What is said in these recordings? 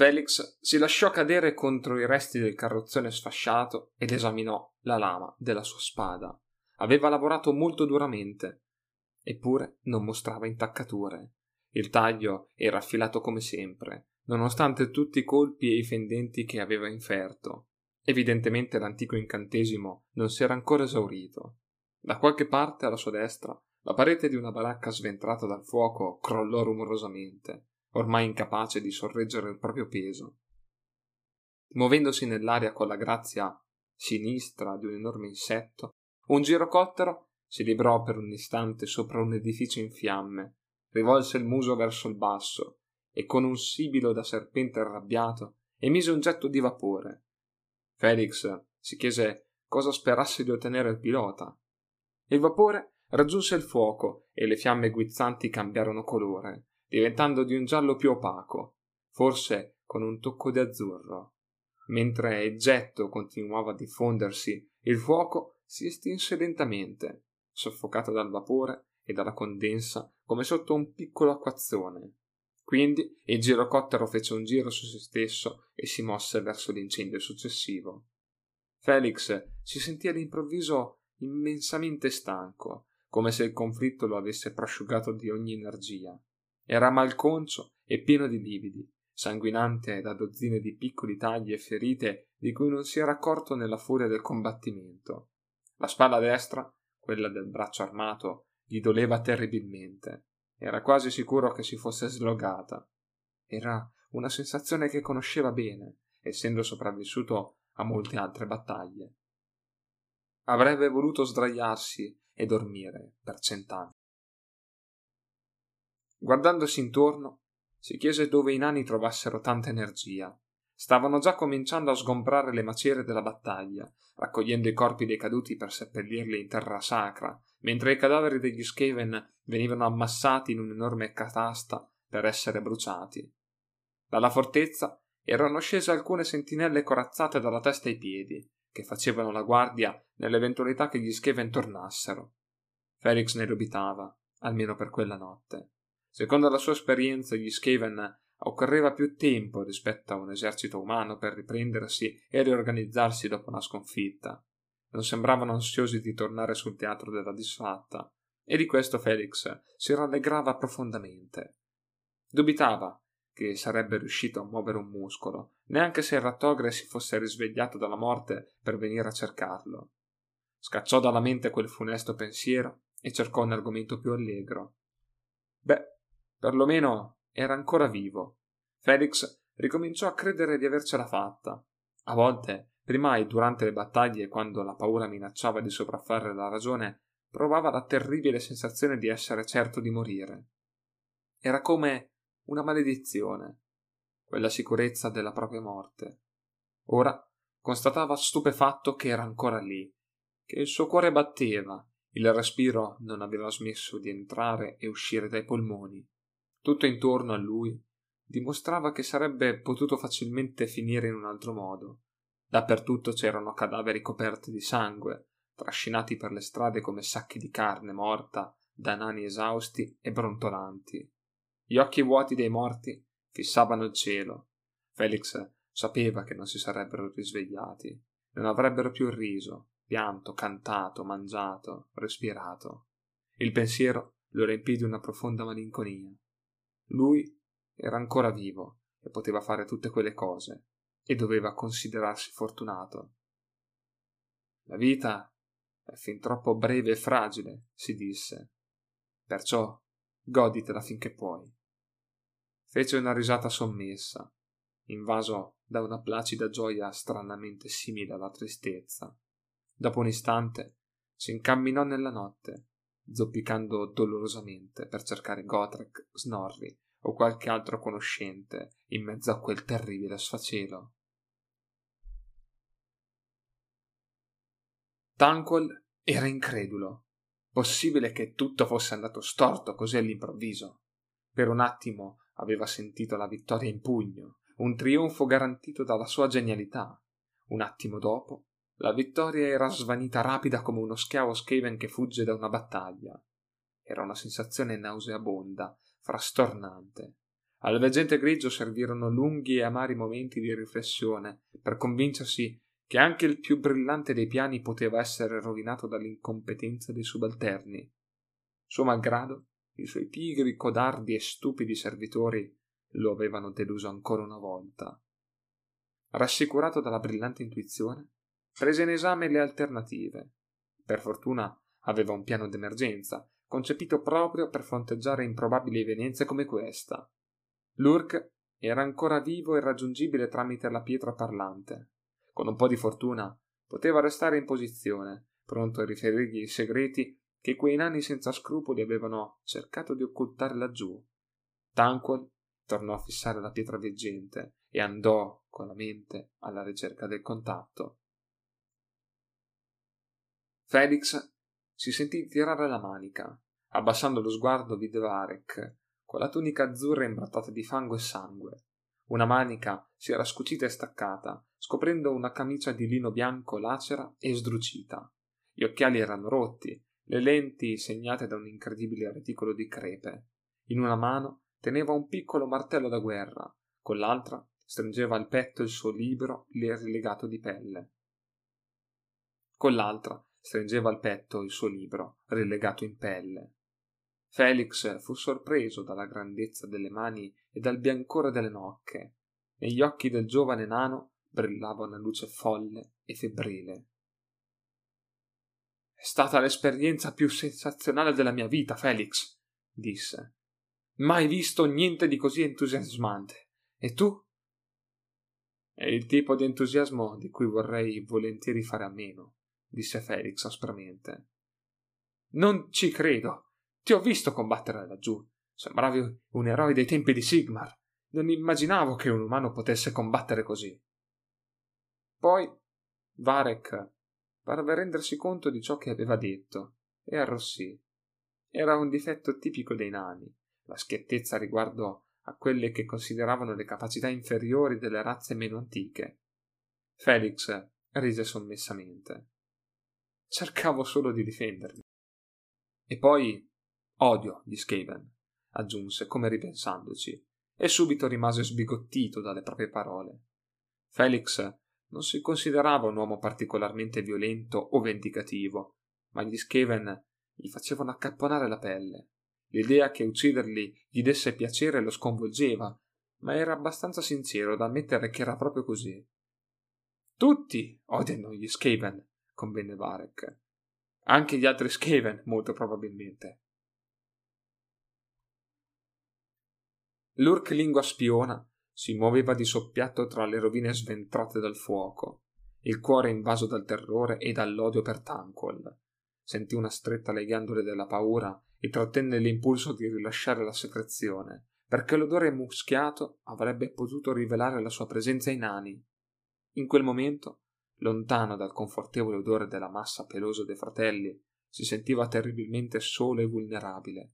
Felix si lasciò cadere contro i resti del carrozzone sfasciato ed esaminò la lama della sua spada. Aveva lavorato molto duramente, eppure non mostrava intaccature. Il taglio era affilato come sempre, nonostante tutti i colpi e i fendenti che aveva inferto. Evidentemente l'antico incantesimo non si era ancora esaurito. Da qualche parte alla sua destra la parete di una baracca sventrata dal fuoco crollò rumorosamente, ormai incapace di sorreggere il proprio peso. Muovendosi nell'aria con la grazia sinistra di un enorme insetto, un girocottero si librò per un istante sopra un edificio in fiamme, rivolse il muso verso il basso e con un sibilo da serpente arrabbiato emise un getto di vapore. Felix si chiese cosa sperasse di ottenere il pilota. Il vapore raggiunse il fuoco e le fiamme guizzanti cambiarono colore, diventando di un giallo più opaco, forse con un tocco di azzurro. Mentre il getto continuava a diffondersi, il fuoco si estinse lentamente, soffocato dal vapore e dalla condensa come sotto un piccolo acquazzone. Quindi il girocottero fece un giro su se stesso e si mosse verso l'incendio successivo. Felix si sentì all'improvviso immensamente stanco, come se il conflitto lo avesse prosciugato di ogni energia. Era malconcio e pieno di lividi, sanguinante da dozzine di piccoli tagli e ferite di cui non si era accorto nella furia del combattimento. La spalla destra, quella del braccio armato, gli doleva terribilmente. Era quasi sicuro che si fosse slogata. Era una sensazione che conosceva bene, essendo sopravvissuto a molte altre battaglie. Avrebbe voluto sdraiarsi e dormire per cent'anni. Guardandosi intorno, si chiese dove i nani trovassero tanta energia. Stavano già cominciando a sgombrare le macerie della battaglia, raccogliendo i corpi dei caduti per seppellirli in terra sacra, mentre i cadaveri degli Skaven venivano ammassati in un'enorme catasta per essere bruciati. Dalla fortezza erano scese alcune sentinelle corazzate dalla testa ai piedi, che facevano la guardia nell'eventualità che gli Skaven tornassero. Felix ne dubitava, almeno per quella notte. Secondo la sua esperienza, gli Skaven occorreva più tempo rispetto a un esercito umano per riprendersi e riorganizzarsi dopo una sconfitta. Non sembravano ansiosi di tornare sul teatro della disfatta, e di questo Felix si rallegrava profondamente. Dubitava che sarebbe riuscito a muovere un muscolo, neanche se il rattogre si fosse risvegliato dalla morte per venire a cercarlo. Scacciò dalla mente quel funesto pensiero e cercò un argomento più allegro. Beh, Perlomeno era ancora vivo. Felix ricominciò a credere di avercela fatta. A volte, prima e durante le battaglie, quando la paura minacciava di sopraffare la ragione, provava la terribile sensazione di essere certo di morire. Era come una maledizione, quella sicurezza della propria morte. Ora constatava stupefatto che era ancora lì, che il suo cuore batteva, il respiro non aveva smesso di entrare e uscire dai polmoni. Tutto intorno a lui dimostrava che sarebbe potuto facilmente finire in un altro modo. Dappertutto c'erano cadaveri coperti di sangue, trascinati per le strade come sacchi di carne morta da nani esausti e brontolanti. Gli occhi vuoti dei morti fissavano il cielo. Felix sapeva che non si sarebbero risvegliati, non avrebbero più riso, pianto, cantato, mangiato, respirato. Il pensiero lo riempì di una profonda malinconia. Lui era ancora vivo e poteva fare tutte quelle cose e doveva considerarsi fortunato. La vita è fin troppo breve e fragile, si disse. Perciò goditela finché puoi. Fece una risata sommessa, invaso da una placida gioia stranamente simile alla tristezza. Dopo un istante si incamminò nella notte zoppicando dolorosamente per cercare Gotrek, Snorri o qualche altro conoscente in mezzo a quel terribile sfacelo. Tanquil era incredulo. Possibile che tutto fosse andato storto così all'improvviso. Per un attimo aveva sentito la vittoria in pugno, un trionfo garantito dalla sua genialità. Un attimo dopo la vittoria era svanita rapida come uno schiavo Skaven che fugge da una battaglia. Era una sensazione nauseabonda, frastornante. Al veggente grigio servirono lunghi e amari momenti di riflessione per convincersi che anche il più brillante dei piani poteva essere rovinato dall'incompetenza dei subalterni. Suo malgrado, i suoi pigri, codardi e stupidi servitori lo avevano deluso ancora una volta. Rassicurato dalla brillante intuizione, prese in esame le alternative. Per fortuna aveva un piano d'emergenza, concepito proprio per fronteggiare improbabili evenienze come questa. Lurk era ancora vivo e raggiungibile tramite la pietra parlante. Con un po' di fortuna poteva restare in posizione, pronto a riferirgli i segreti che quei nani senza scrupoli avevano cercato di occultare laggiù. Tanquil tornò a fissare la pietra veggente e andò con la mente alla ricerca del contatto. Felix si sentì tirare la manica. Abbassando lo sguardo vide Varek con la tunica azzurra imbrattata di fango e sangue. Una manica si era scucita e staccata, scoprendo una camicia di lino bianco lacera e sdrucita. Gli occhiali erano rotti, le lenti segnate da un incredibile reticolo di crepe. In una mano teneva un piccolo martello da guerra, con l'altra stringeva al petto il suo libro rilegato di pelle. Con l'altra stringeva al petto il suo libro rilegato in pelle. Felix fu sorpreso dalla grandezza delle mani e dal biancore delle nocche. Negli occhi del giovane nano brillava una luce folle e febbrile. È stata l'esperienza più sensazionale della mia vita, Felix, disse. Mai visto niente di così entusiasmante. E tu? È il tipo di entusiasmo di cui vorrei volentieri fare a meno, disse Felix aspramente. Non ci credo. Ti ho visto combattere laggiù. Sembravi un eroe dei tempi di Sigmar. Non immaginavo che un umano potesse combattere così. Poi Varek parve rendersi conto di ciò che aveva detto e arrossì. Era un difetto tipico dei nani, la schiettezza riguardo a quelle che consideravano le capacità inferiori delle razze meno antiche. Felix rise sommessamente. Cercavo solo di difendermi. E poi Odio gli Skaven, aggiunse come ripensandoci, e subito rimase sbigottito dalle proprie parole. Felix non si considerava un uomo particolarmente violento o vendicativo, ma gli Skaven gli facevano accapponare la pelle. L'idea che ucciderli gli desse piacere lo sconvolgeva, ma era abbastanza sincero da ammettere che era proprio così. Tutti odiano gli Skaven, convenne Varek. Anche gli altri Skaven, molto probabilmente. L'Urk lingua spiona si muoveva di soppiatto tra le rovine sventrate dal fuoco, il cuore invaso dal terrore e dall'odio per Tanquil. Sentì una stretta alle ghiandole della paura e trattenne l'impulso di rilasciare la secrezione, perché l'odore muschiato avrebbe potuto rivelare la sua presenza ai nani. In quel momento, lontano dal confortevole odore della massa pelosa dei fratelli, si sentiva terribilmente solo e vulnerabile.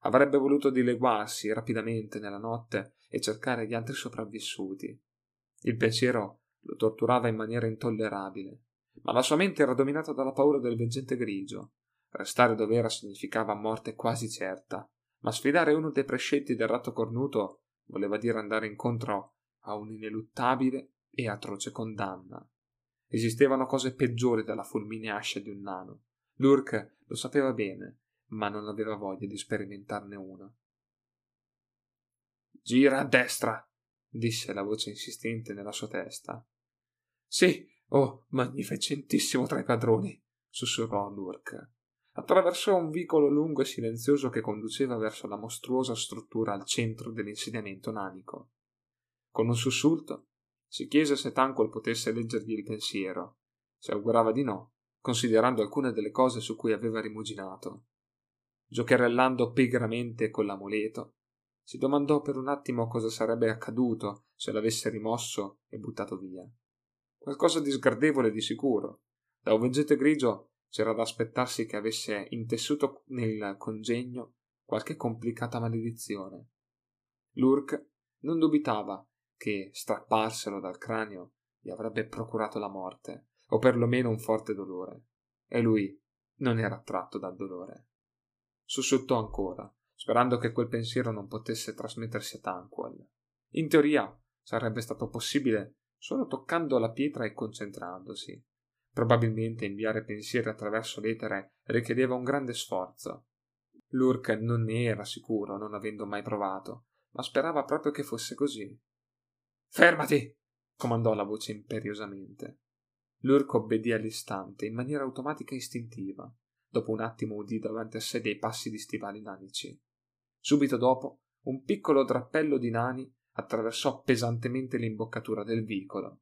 Avrebbe voluto dileguarsi rapidamente nella notte e cercare gli altri sopravvissuti. Il pensiero lo torturava in maniera intollerabile, ma la sua mente era dominata dalla paura del veggente grigio. Restare dove era significava morte quasi certa, ma sfidare uno dei prescetti del ratto cornuto voleva dire andare incontro a un'ineluttabile e atroce condanna. Esistevano cose peggiori della fulminea ascia di un nano. Lurk lo sapeva bene ma non aveva voglia di sperimentarne una. Gira a destra, disse la voce insistente nella sua testa. Sì, oh, magnificentissimo tra i padroni, sussurrò Lurk. Attraversò un vicolo lungo e silenzioso che conduceva verso la mostruosa struttura al centro dell'insediamento nanico. Con un sussulto si chiese se Tanquil potesse leggergli il pensiero. Si augurava di no, considerando alcune delle cose su cui aveva rimuginato giocherellando pigramente con l'amuleto, si domandò per un attimo cosa sarebbe accaduto se l'avesse rimosso e buttato via. Qualcosa di sgradevole di sicuro. Da un veggete grigio c'era da aspettarsi che avesse intessuto nel congegno qualche complicata maledizione. Lurk non dubitava che strapparselo dal cranio gli avrebbe procurato la morte, o perlomeno un forte dolore, e lui non era attratto dal dolore sussultò ancora, sperando che quel pensiero non potesse trasmettersi a Tanquil. In teoria sarebbe stato possibile solo toccando la pietra e concentrandosi. Probabilmente inviare pensieri attraverso l'etere richiedeva un grande sforzo. Lurk non ne era sicuro, non avendo mai provato, ma sperava proprio che fosse così. Fermati! comandò la voce imperiosamente. Lurk obbedì all'istante, in maniera automatica e istintiva. Dopo un attimo udì davanti a sé dei passi di stivali nanici. Subito dopo, un piccolo drappello di nani attraversò pesantemente l'imboccatura del vicolo.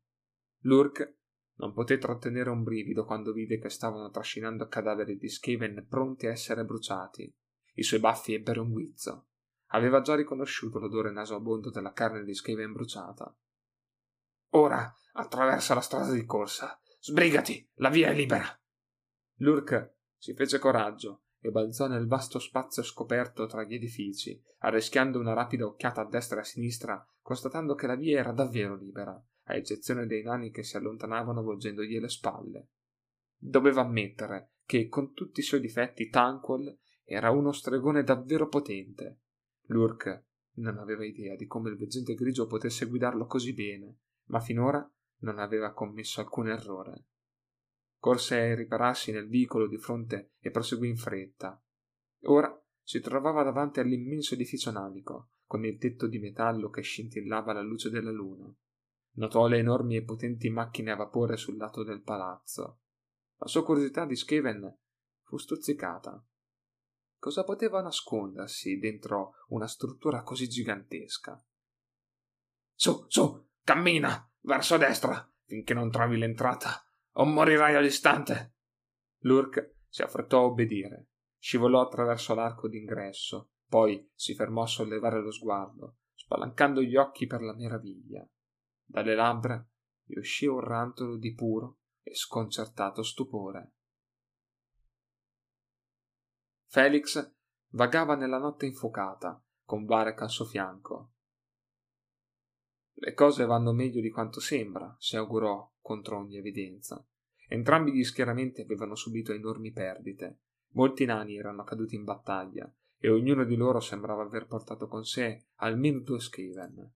Lurk non poté trattenere un brivido quando vide che stavano trascinando cadaveri di Skaven pronti a essere bruciati. I suoi baffi ebbero un guizzo. Aveva già riconosciuto l'odore nasoabondo della carne di Skaven bruciata. Ora attraversa la strada di corsa. Sbrigati, la via è libera. Lurk si fece coraggio e balzò nel vasto spazio scoperto tra gli edifici, arrischiando una rapida occhiata a destra e a sinistra, constatando che la via era davvero libera, a eccezione dei nani che si allontanavano volgendogli le spalle. Doveva ammettere che, con tutti i suoi difetti, Tanquil era uno stregone davvero potente. Lurk non aveva idea di come il veggente grigio potesse guidarlo così bene, ma finora non aveva commesso alcun errore. Corse a ripararsi nel vicolo di fronte e proseguì in fretta. Ora si trovava davanti all'immenso edificio nanico, con il tetto di metallo che scintillava alla luce della luna. Notò le enormi e potenti macchine a vapore sul lato del palazzo. La sua curiosità di Skeven fu stuzzicata. Cosa poteva nascondersi dentro una struttura così gigantesca? Su, su, cammina verso destra finché non trovi l'entrata o morirai all'istante. Lurk si affrettò a obbedire. Scivolò attraverso l'arco d'ingresso, poi si fermò a sollevare lo sguardo, spalancando gli occhi per la meraviglia. Dalle labbra gli uscì un rantolo di puro e sconcertato stupore. Felix vagava nella notte infuocata, con Varek al suo fianco. Le cose vanno meglio di quanto sembra, si augurò contro ogni evidenza. Entrambi gli schieramenti avevano subito enormi perdite. Molti nani erano caduti in battaglia e ognuno di loro sembrava aver portato con sé almeno due Skaven.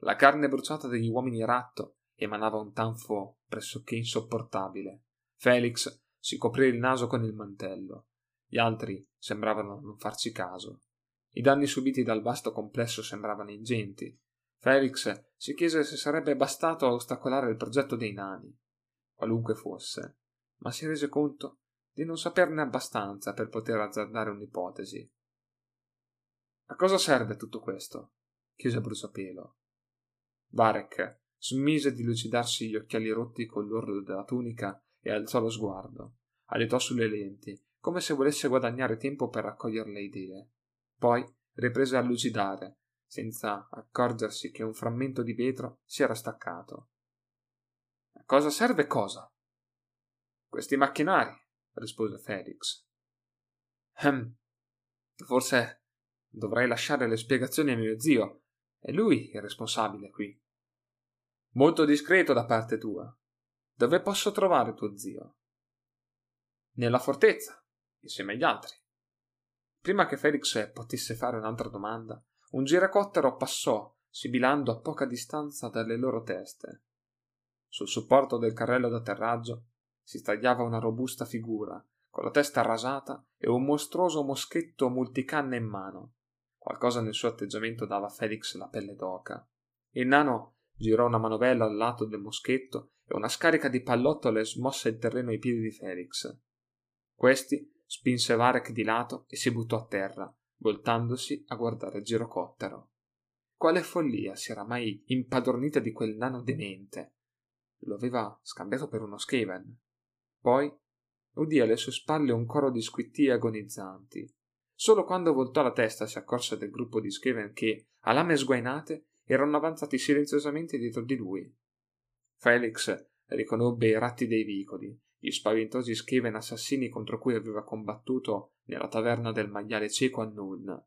La carne bruciata degli uomini ratto emanava un tanfo pressoché insopportabile. Felix si coprì il naso con il mantello. Gli altri sembravano non farci caso. I danni subiti dal vasto complesso sembravano ingenti, Felix si chiese se sarebbe bastato a ostacolare il progetto dei nani, qualunque fosse, ma si rese conto di non saperne abbastanza per poter azzardare un'ipotesi. A cosa serve tutto questo? chiese a bruciapelo. Varek smise di lucidarsi gli occhiali rotti con l'orlo della tunica e alzò lo sguardo. Alletò sulle lenti, come se volesse guadagnare tempo per raccogliere le idee. Poi riprese a lucidare, senza accorgersi che un frammento di vetro si era staccato. A cosa serve cosa? Questi macchinari, rispose Felix. Ehm, forse dovrei lasciare le spiegazioni a mio zio. È lui il responsabile qui. Molto discreto da parte tua. Dove posso trovare tuo zio? Nella fortezza, insieme agli altri. Prima che Felix potesse fare un'altra domanda, un giracottero passò, sibilando a poca distanza dalle loro teste. Sul supporto del carrello d'atterraggio si stagliava una robusta figura, con la testa rasata e un mostruoso moschetto multicanne in mano. Qualcosa nel suo atteggiamento dava a Felix la pelle d'oca. Il nano girò una manovella al lato del moschetto e una scarica di pallottole smosse il terreno ai piedi di Felix. Questi spinse Varek di lato e si buttò a terra, voltandosi a guardare il girocottero. Quale follia si era mai impadronita di quel nano demente? Lo aveva scambiato per uno Skaven. Poi udì alle sue spalle un coro di squittii agonizzanti. Solo quando voltò la testa si accorse del gruppo di Skaven che, a lame sguainate, erano avanzati silenziosamente dietro di lui. Felix riconobbe i ratti dei vicoli gli spaventosi Skaven assassini contro cui aveva combattuto nella taverna del maiale cieco a Nuln.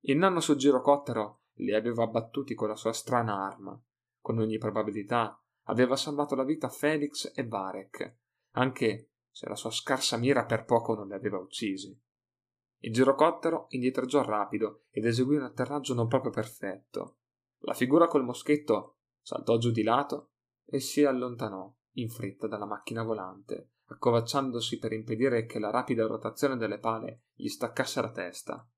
Il nano sul girocottero li aveva abbattuti con la sua strana arma. Con ogni probabilità aveva salvato la vita a Felix e Varek, anche se la sua scarsa mira per poco non li aveva uccisi. Il girocottero indietreggiò rapido ed eseguì un atterraggio non proprio perfetto. La figura col moschetto saltò giù di lato e si allontanò in fretta dalla macchina volante, accovacciandosi per impedire che la rapida rotazione delle pale gli staccasse la testa.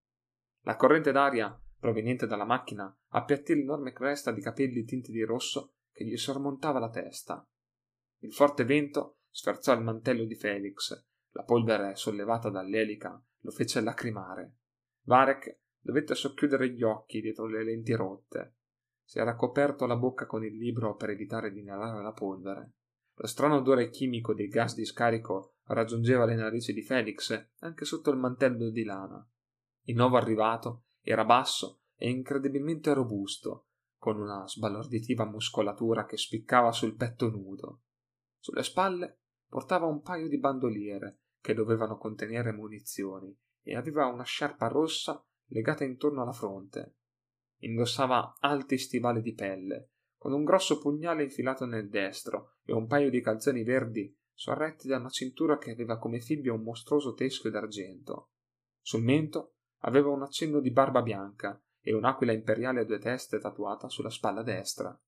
La corrente d'aria proveniente dalla macchina appiattì l'enorme cresta di capelli tinti di rosso che gli sormontava la testa. Il forte vento sferzò il mantello di Felix, la polvere sollevata dall'elica lo fece lacrimare. Varek dovette socchiudere gli occhi dietro le lenti rotte. Si era coperto la bocca con il libro per evitare di inalare la polvere. Lo strano odore chimico dei gas di scarico raggiungeva le narici di Felix anche sotto il mantello di lana. Il nuovo arrivato era basso e incredibilmente robusto, con una sbalorditiva muscolatura che spiccava sul petto nudo. Sulle spalle portava un paio di bandoliere che dovevano contenere munizioni e aveva una sciarpa rossa legata intorno alla fronte. Indossava alti stivali di pelle, con un grosso pugnale infilato nel destro e un paio di calzoni verdi sorretti da una cintura che aveva come fibbia un mostruoso teschio d'argento. Sul mento aveva un accenno di barba bianca e un'aquila imperiale a due teste tatuata sulla spalla destra.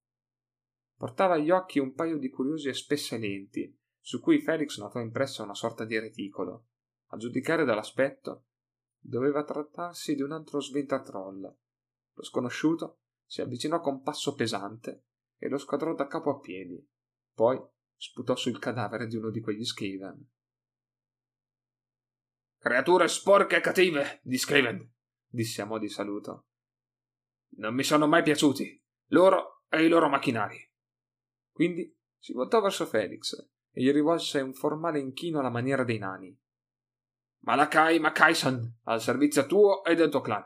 Portava agli occhi un paio di curiosi e spesse lenti, su cui Felix notò impressa una sorta di reticolo. A giudicare dall'aspetto, doveva trattarsi di un altro sventatroll. Lo sconosciuto si avvicinò con passo pesante e lo squadrò da capo a piedi. Poi sputò sul cadavere di uno di quegli Skaven. Creature sporche e cattive di Skaven, disse a mo' di saluto. Non mi sono mai piaciuti, loro e i loro macchinari. Quindi si voltò verso Felix e gli rivolse un formale inchino alla maniera dei nani. Malakai Mackaison, al servizio tuo e del tuo clan.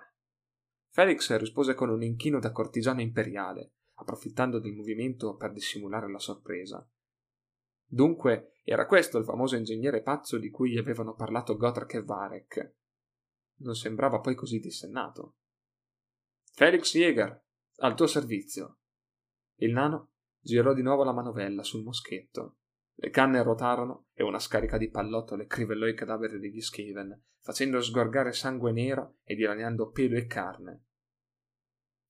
Felix rispose con un inchino da cortigiano imperiale, approfittando del movimento per dissimulare la sorpresa. Dunque era questo il famoso ingegnere pazzo di cui avevano parlato Gotrek e Varek. Non sembrava poi così dissennato. Felix Jäger, al tuo servizio. Il nano girò di nuovo la manovella sul moschetto le canne rotarono e una scarica di pallottole crivellò i cadaveri degli Skaven, facendo sgorgare sangue nero e dilaniando pelo e carne.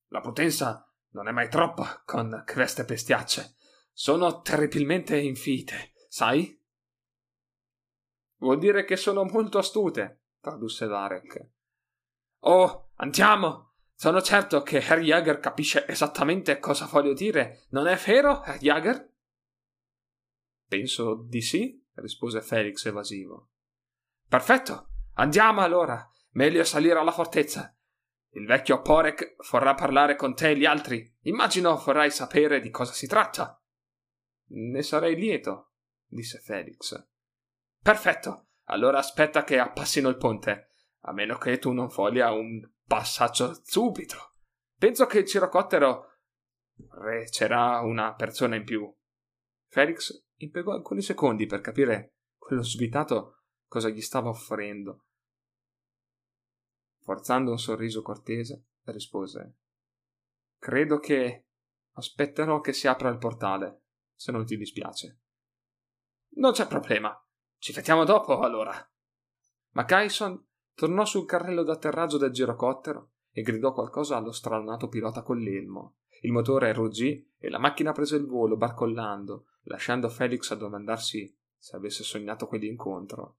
La potenza non è mai troppa con queste bestiacce. Sono terribilmente infite, sai? Vuol dire che sono molto astute, tradusse Varek. Oh, andiamo! Sono certo che Herr Jaeger capisce esattamente cosa voglio dire, non è vero, Herr Jaeger? Penso di sì, rispose Felix evasivo. Perfetto. Andiamo allora. Meglio salire alla fortezza. Il vecchio Porek vorrà parlare con te e gli altri. Immagino vorrai sapere di cosa si tratta. Ne sarei lieto, disse Felix. Perfetto. Allora aspetta che appassino il ponte, a meno che tu non voglia un passaggio subito. Penso che il cirocottero recerà una persona in più. Felix impiegò alcuni secondi per capire quello svitato cosa gli stava offrendo. Forzando un sorriso cortese, rispose Credo che aspetterò che si apra il portale, se non ti dispiace. Non c'è problema. Ci vediamo dopo, allora. Ma Kyson tornò sul carrello d'atterraggio del girocottero e gridò qualcosa allo stralonato pilota con l'elmo. Il motore ruggì e la macchina prese il volo, barcollando, lasciando Felix a domandarsi se avesse sognato quell'incontro.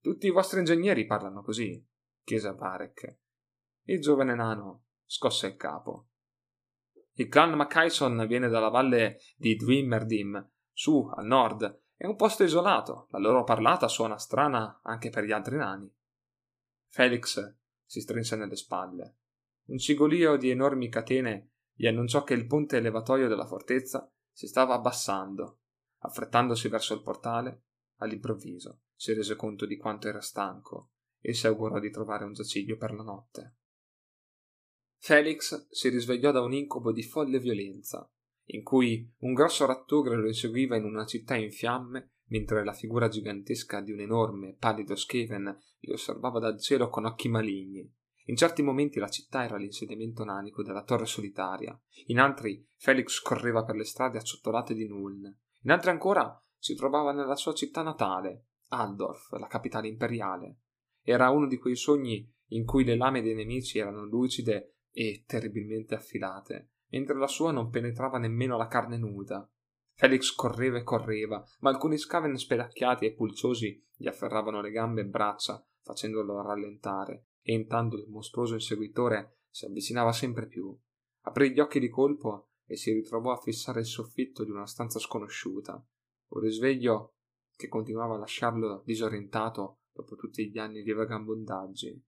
Tutti i vostri ingegneri parlano così, chiese a Varek. Il giovane nano scosse il capo. Il clan Mackaison viene dalla valle di Dwimmerdim, su al nord. È un posto isolato, la loro parlata suona strana anche per gli altri nani. Felix si strinse nelle spalle. Un cigolio di enormi catene gli annunciò che il ponte elevatoio della fortezza si stava abbassando. Affrettandosi verso il portale, all'improvviso si rese conto di quanto era stanco e si augurò di trovare un giaciglio per la notte. Felix si risvegliò da un incubo di folle violenza, in cui un grosso rattugre lo inseguiva in una città in fiamme, mentre la figura gigantesca di un enorme, pallido Skaven li osservava dal cielo con occhi maligni. In certi momenti la città era l'insediamento nanico della torre solitaria, in altri Felix correva per le strade acciottolate di Nuln, in altri ancora si trovava nella sua città natale, Aldorf, la capitale imperiale. Era uno di quei sogni in cui le lame dei nemici erano lucide e terribilmente affilate, mentre la sua non penetrava nemmeno la carne nuda. Felix correva e correva, ma alcuni scaven spelacchiati e pulciosi gli afferravano le gambe e braccia, facendolo rallentare, e intanto il mostruoso inseguitore si avvicinava sempre più. Aprì gli occhi di colpo e si ritrovò a fissare il soffitto di una stanza sconosciuta. Un risveglio che continuava a lasciarlo disorientato dopo tutti gli anni di vagabondaggi.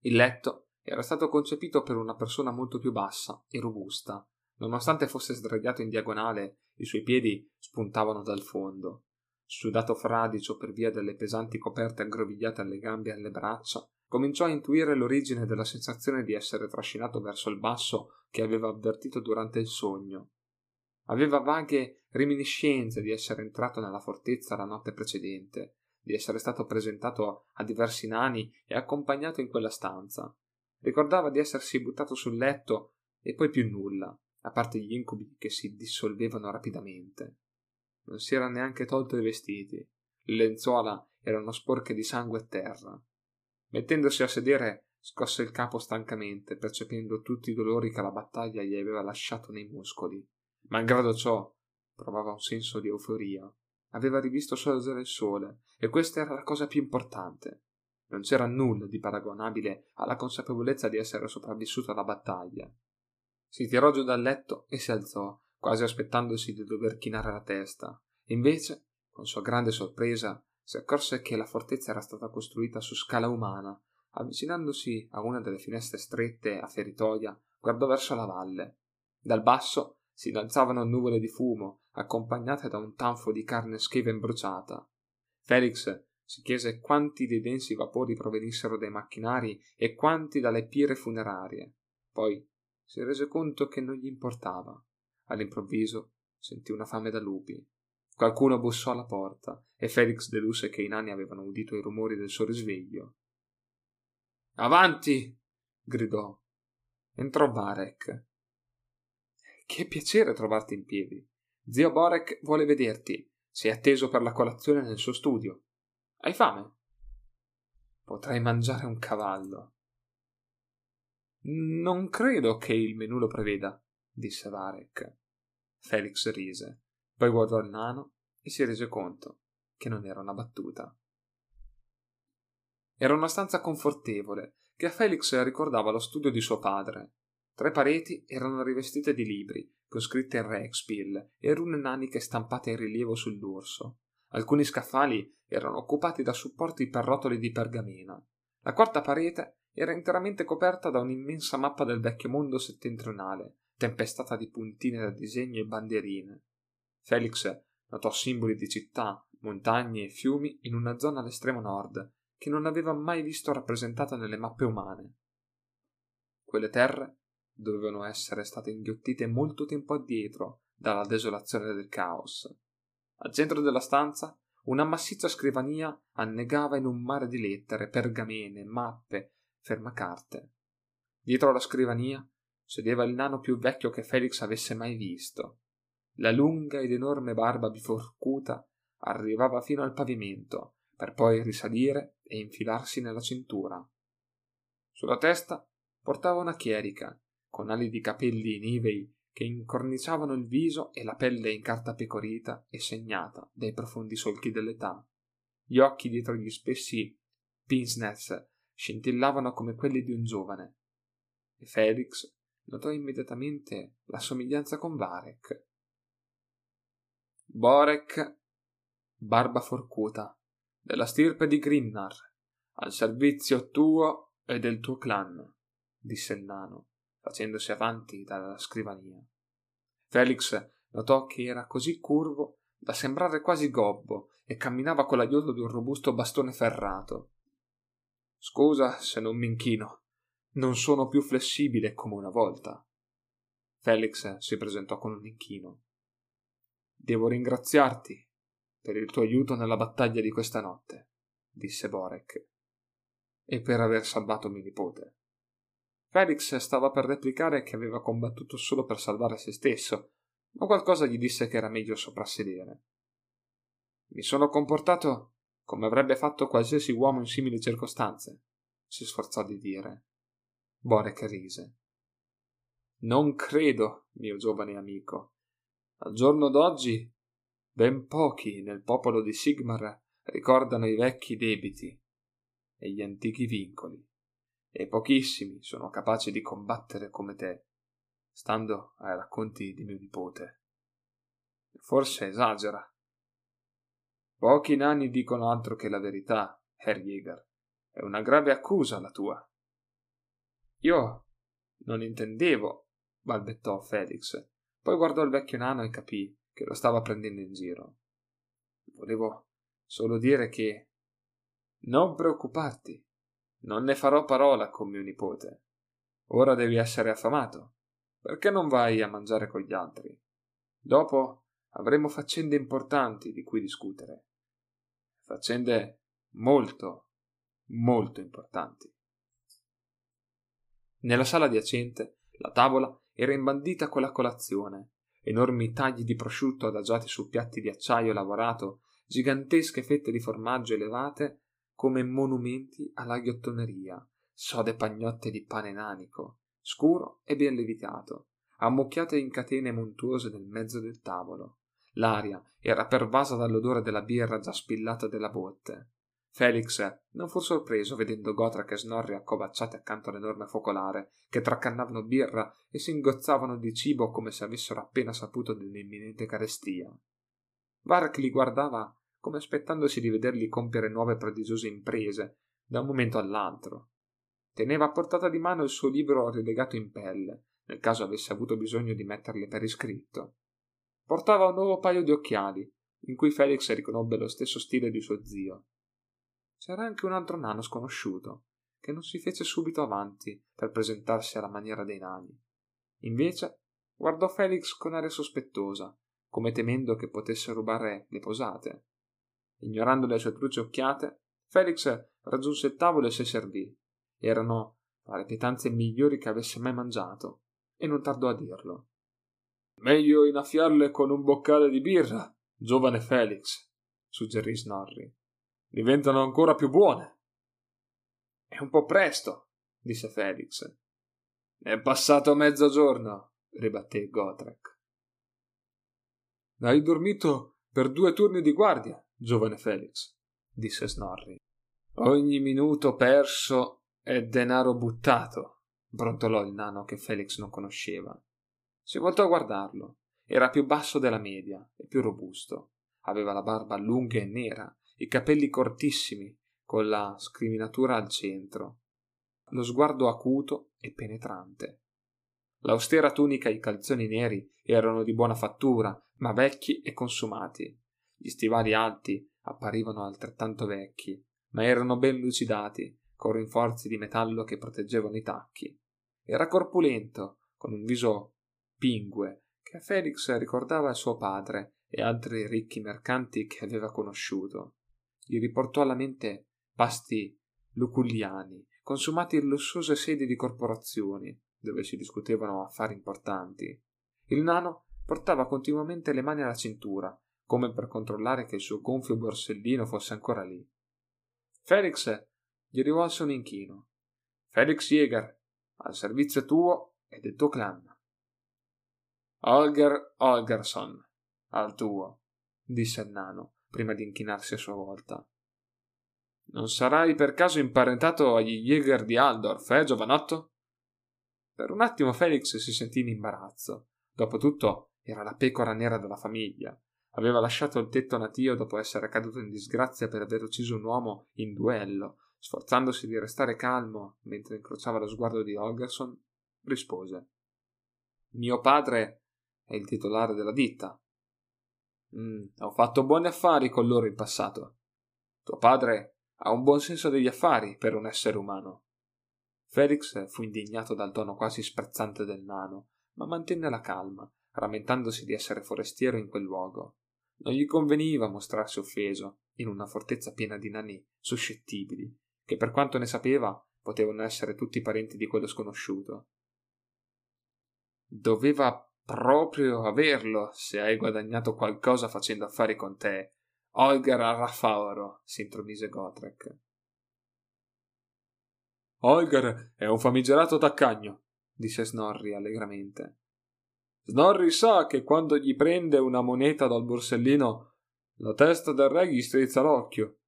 Il letto era stato concepito per una persona molto più bassa e robusta. Nonostante fosse sdraiato in diagonale, i suoi piedi spuntavano dal fondo. Sudato fradicio per via delle pesanti coperte aggrovigliate alle gambe e alle braccia, cominciò a intuire l'origine della sensazione di essere trascinato verso il basso che aveva avvertito durante il sogno. Aveva vaghe reminiscenze di essere entrato nella fortezza la notte precedente, di essere stato presentato a diversi nani e accompagnato in quella stanza. Ricordava di essersi buttato sul letto e poi più nulla, a parte gli incubi che si dissolvevano rapidamente. Non si era neanche tolto i vestiti. Le lenzuola erano sporche di sangue e terra. Mettendosi a sedere, scosse il capo stancamente, percependo tutti i dolori che la battaglia gli aveva lasciato nei muscoli. Malgrado ciò, provava un senso di euforia. Aveva rivisto sorgere il sole, e questa era la cosa più importante. Non c'era nulla di paragonabile alla consapevolezza di essere sopravvissuto alla battaglia. Si tirò giù dal letto e si alzò, quasi aspettandosi di dover chinare la testa. Invece, con sua grande sorpresa, si accorse che la fortezza era stata costruita su scala umana. Avvicinandosi a una delle finestre strette a feritoia, guardò verso la valle. Dal basso si innalzavano nuvole di fumo, accompagnate da un tanfo di carne schiva imbruciata. Felix si chiese quanti dei densi vapori provenissero dai macchinari e quanti dalle pire funerarie. Poi si rese conto che non gli importava. All'improvviso sentì una fame da lupi. Qualcuno bussò alla porta e Felix dedusse che i nani avevano udito i rumori del suo risveglio. Avanti! gridò. Entrò Barek. Che piacere trovarti in piedi. Zio Borek vuole vederti. Sei atteso per la colazione nel suo studio. Hai fame? Potrai mangiare un cavallo. Non credo che il menù lo preveda, disse Varek. Felix rise. Poi guardò il nano e si rese conto che non era una battuta. Era una stanza confortevole che a Felix ricordava lo studio di suo padre. Tre pareti erano rivestite di libri, con scritte in Rexpill e rune naniche stampate in rilievo sul dorso. Alcuni scaffali erano occupati da supporti per rotoli di pergamena. La quarta parete era interamente coperta da un'immensa mappa del vecchio mondo settentrionale, tempestata di puntine da disegni e bandierine. Felix notò simboli di città, montagne e fiumi in una zona all'estremo nord che non aveva mai visto rappresentata nelle mappe umane. Quelle terre dovevano essere state inghiottite molto tempo addietro dalla desolazione del caos. Al centro della stanza una massiccia scrivania annegava in un mare di lettere, pergamene, mappe, fermacarte. Dietro la scrivania sedeva il nano più vecchio che Felix avesse mai visto. La lunga ed enorme barba biforcuta arrivava fino al pavimento, per poi risalire e infilarsi nella cintura. Sulla testa portava una chierica, con ali di capelli nivei che incorniciavano il viso e la pelle in carta pecorita e segnata dai profondi solchi dell'età. Gli occhi dietro gli spessi pince scintillavano come quelli di un giovane. E Felix notò immediatamente la somiglianza con Varek. Borek, barba forcuta, della stirpe di Grimnar, al servizio tuo e del tuo clan, disse il nano, facendosi avanti dalla scrivania. Felix notò che era così curvo da sembrare quasi gobbo e camminava con l'aiuto di un robusto bastone ferrato. Scusa se non mi inchino, non sono più flessibile come una volta. Felix si presentò con un inchino. Devo ringraziarti per il tuo aiuto nella battaglia di questa notte, disse Borek, e per aver salvato mio nipote. Felix stava per replicare che aveva combattuto solo per salvare se stesso, ma qualcosa gli disse che era meglio soprassedere. Mi sono comportato come avrebbe fatto qualsiasi uomo in simili circostanze, si sforzò di dire. Borek rise. Non credo, mio giovane amico. Al giorno d'oggi ben pochi nel popolo di Sigmar ricordano i vecchi debiti e gli antichi vincoli, e pochissimi sono capaci di combattere come te, stando ai racconti di mio nipote. Forse esagera. Pochi nani dicono altro che la verità, Herr Jäger. È una grave accusa la tua. Io non intendevo, balbettò Felix. Poi guardò il vecchio nano e capì che lo stava prendendo in giro. Volevo solo dire che non preoccuparti, non ne farò parola con mio nipote. Ora devi essere affamato. Perché non vai a mangiare con gli altri? Dopo avremo faccende importanti di cui discutere. Faccende molto, molto importanti. Nella sala adiacente la tavola era imbandita con la colazione, enormi tagli di prosciutto adagiati su piatti di acciaio lavorato, gigantesche fette di formaggio elevate come monumenti alla ghiottoneria, sode pagnotte di pane nanico, scuro e ben levitato, ammucchiate in catene montuose nel mezzo del tavolo. L'aria era pervasa dall'odore della birra già spillata della botte. Felix non fu sorpreso vedendo Gotrek e Snorri accovacciati accanto all'enorme focolare, che traccannavano birra e si ingozzavano di cibo come se avessero appena saputo dell'imminente carestia. Vark li guardava come aspettandosi di vederli compiere nuove prodigiose imprese, da un momento all'altro. Teneva a portata di mano il suo libro rilegato in pelle, nel caso avesse avuto bisogno di metterle per iscritto. Portava un nuovo paio di occhiali, in cui Felix riconobbe lo stesso stile di suo zio, c'era anche un altro nano sconosciuto, che non si fece subito avanti per presentarsi alla maniera dei nani. Invece guardò Felix con aria sospettosa, come temendo che potesse rubare le posate. Ignorando le sue truce occhiate, Felix raggiunse il tavolo e si servì. Erano le pietanze migliori che avesse mai mangiato, e non tardò a dirlo. Meglio innaffiarle con un boccale di birra, giovane Felix, suggerì Snorri diventano ancora più buone. È un po' presto, disse Felix. È passato mezzogiorno, ribatté Gotrek. Hai dormito per due turni di guardia, giovane Felix, disse Snorri. Ogni minuto perso è denaro buttato, brontolò il nano che Felix non conosceva. Si voltò a guardarlo. Era più basso della media e più robusto. Aveva la barba lunga e nera i capelli cortissimi, con la scriminatura al centro, lo sguardo acuto e penetrante. L'austera tunica e i calzoni neri erano di buona fattura, ma vecchi e consumati. Gli stivali alti apparivano altrettanto vecchi, ma erano ben lucidati, con rinforzi di metallo che proteggevano i tacchi. Era corpulento, con un viso pingue, che a Felix ricordava suo padre e altri ricchi mercanti che aveva conosciuto gli riportò alla mente pasti luculliani, consumati in lussuose sedi di corporazioni, dove si discutevano affari importanti. Il nano portava continuamente le mani alla cintura, come per controllare che il suo gonfio borsellino fosse ancora lì. Felix gli rivolse un inchino. Felix Jäger, al servizio tuo e del tuo clan. Holger Holgersson, al tuo, disse il nano, prima di inchinarsi a sua volta. Non sarai per caso imparentato agli Jäger di Aldorf, eh, giovanotto? Per un attimo Felix si sentì in imbarazzo. Dopotutto era la pecora nera della famiglia. Aveva lasciato il tetto natio dopo essere caduto in disgrazia per aver ucciso un uomo in duello. Sforzandosi di restare calmo mentre incrociava lo sguardo di Holgerson, rispose: Mio padre è il titolare della ditta. Mm, ho fatto buoni affari con loro in passato. Tuo padre ha un buon senso degli affari per un essere umano. Felix fu indignato dal tono quasi sprezzante del nano, ma mantenne la calma, rammentandosi di essere forestiero in quel luogo. Non gli conveniva mostrarsi offeso in una fortezza piena di nani suscettibili, che per quanto ne sapeva potevano essere tutti parenti di quello sconosciuto. Doveva proprio averlo se hai guadagnato qualcosa facendo affari con te, Olger a Raffauro, si intromise Gotrek. Olger è un famigerato taccagno, disse Snorri allegramente. Snorri sa che quando gli prende una moneta dal borsellino, la testa del re gli strizza l'occhio.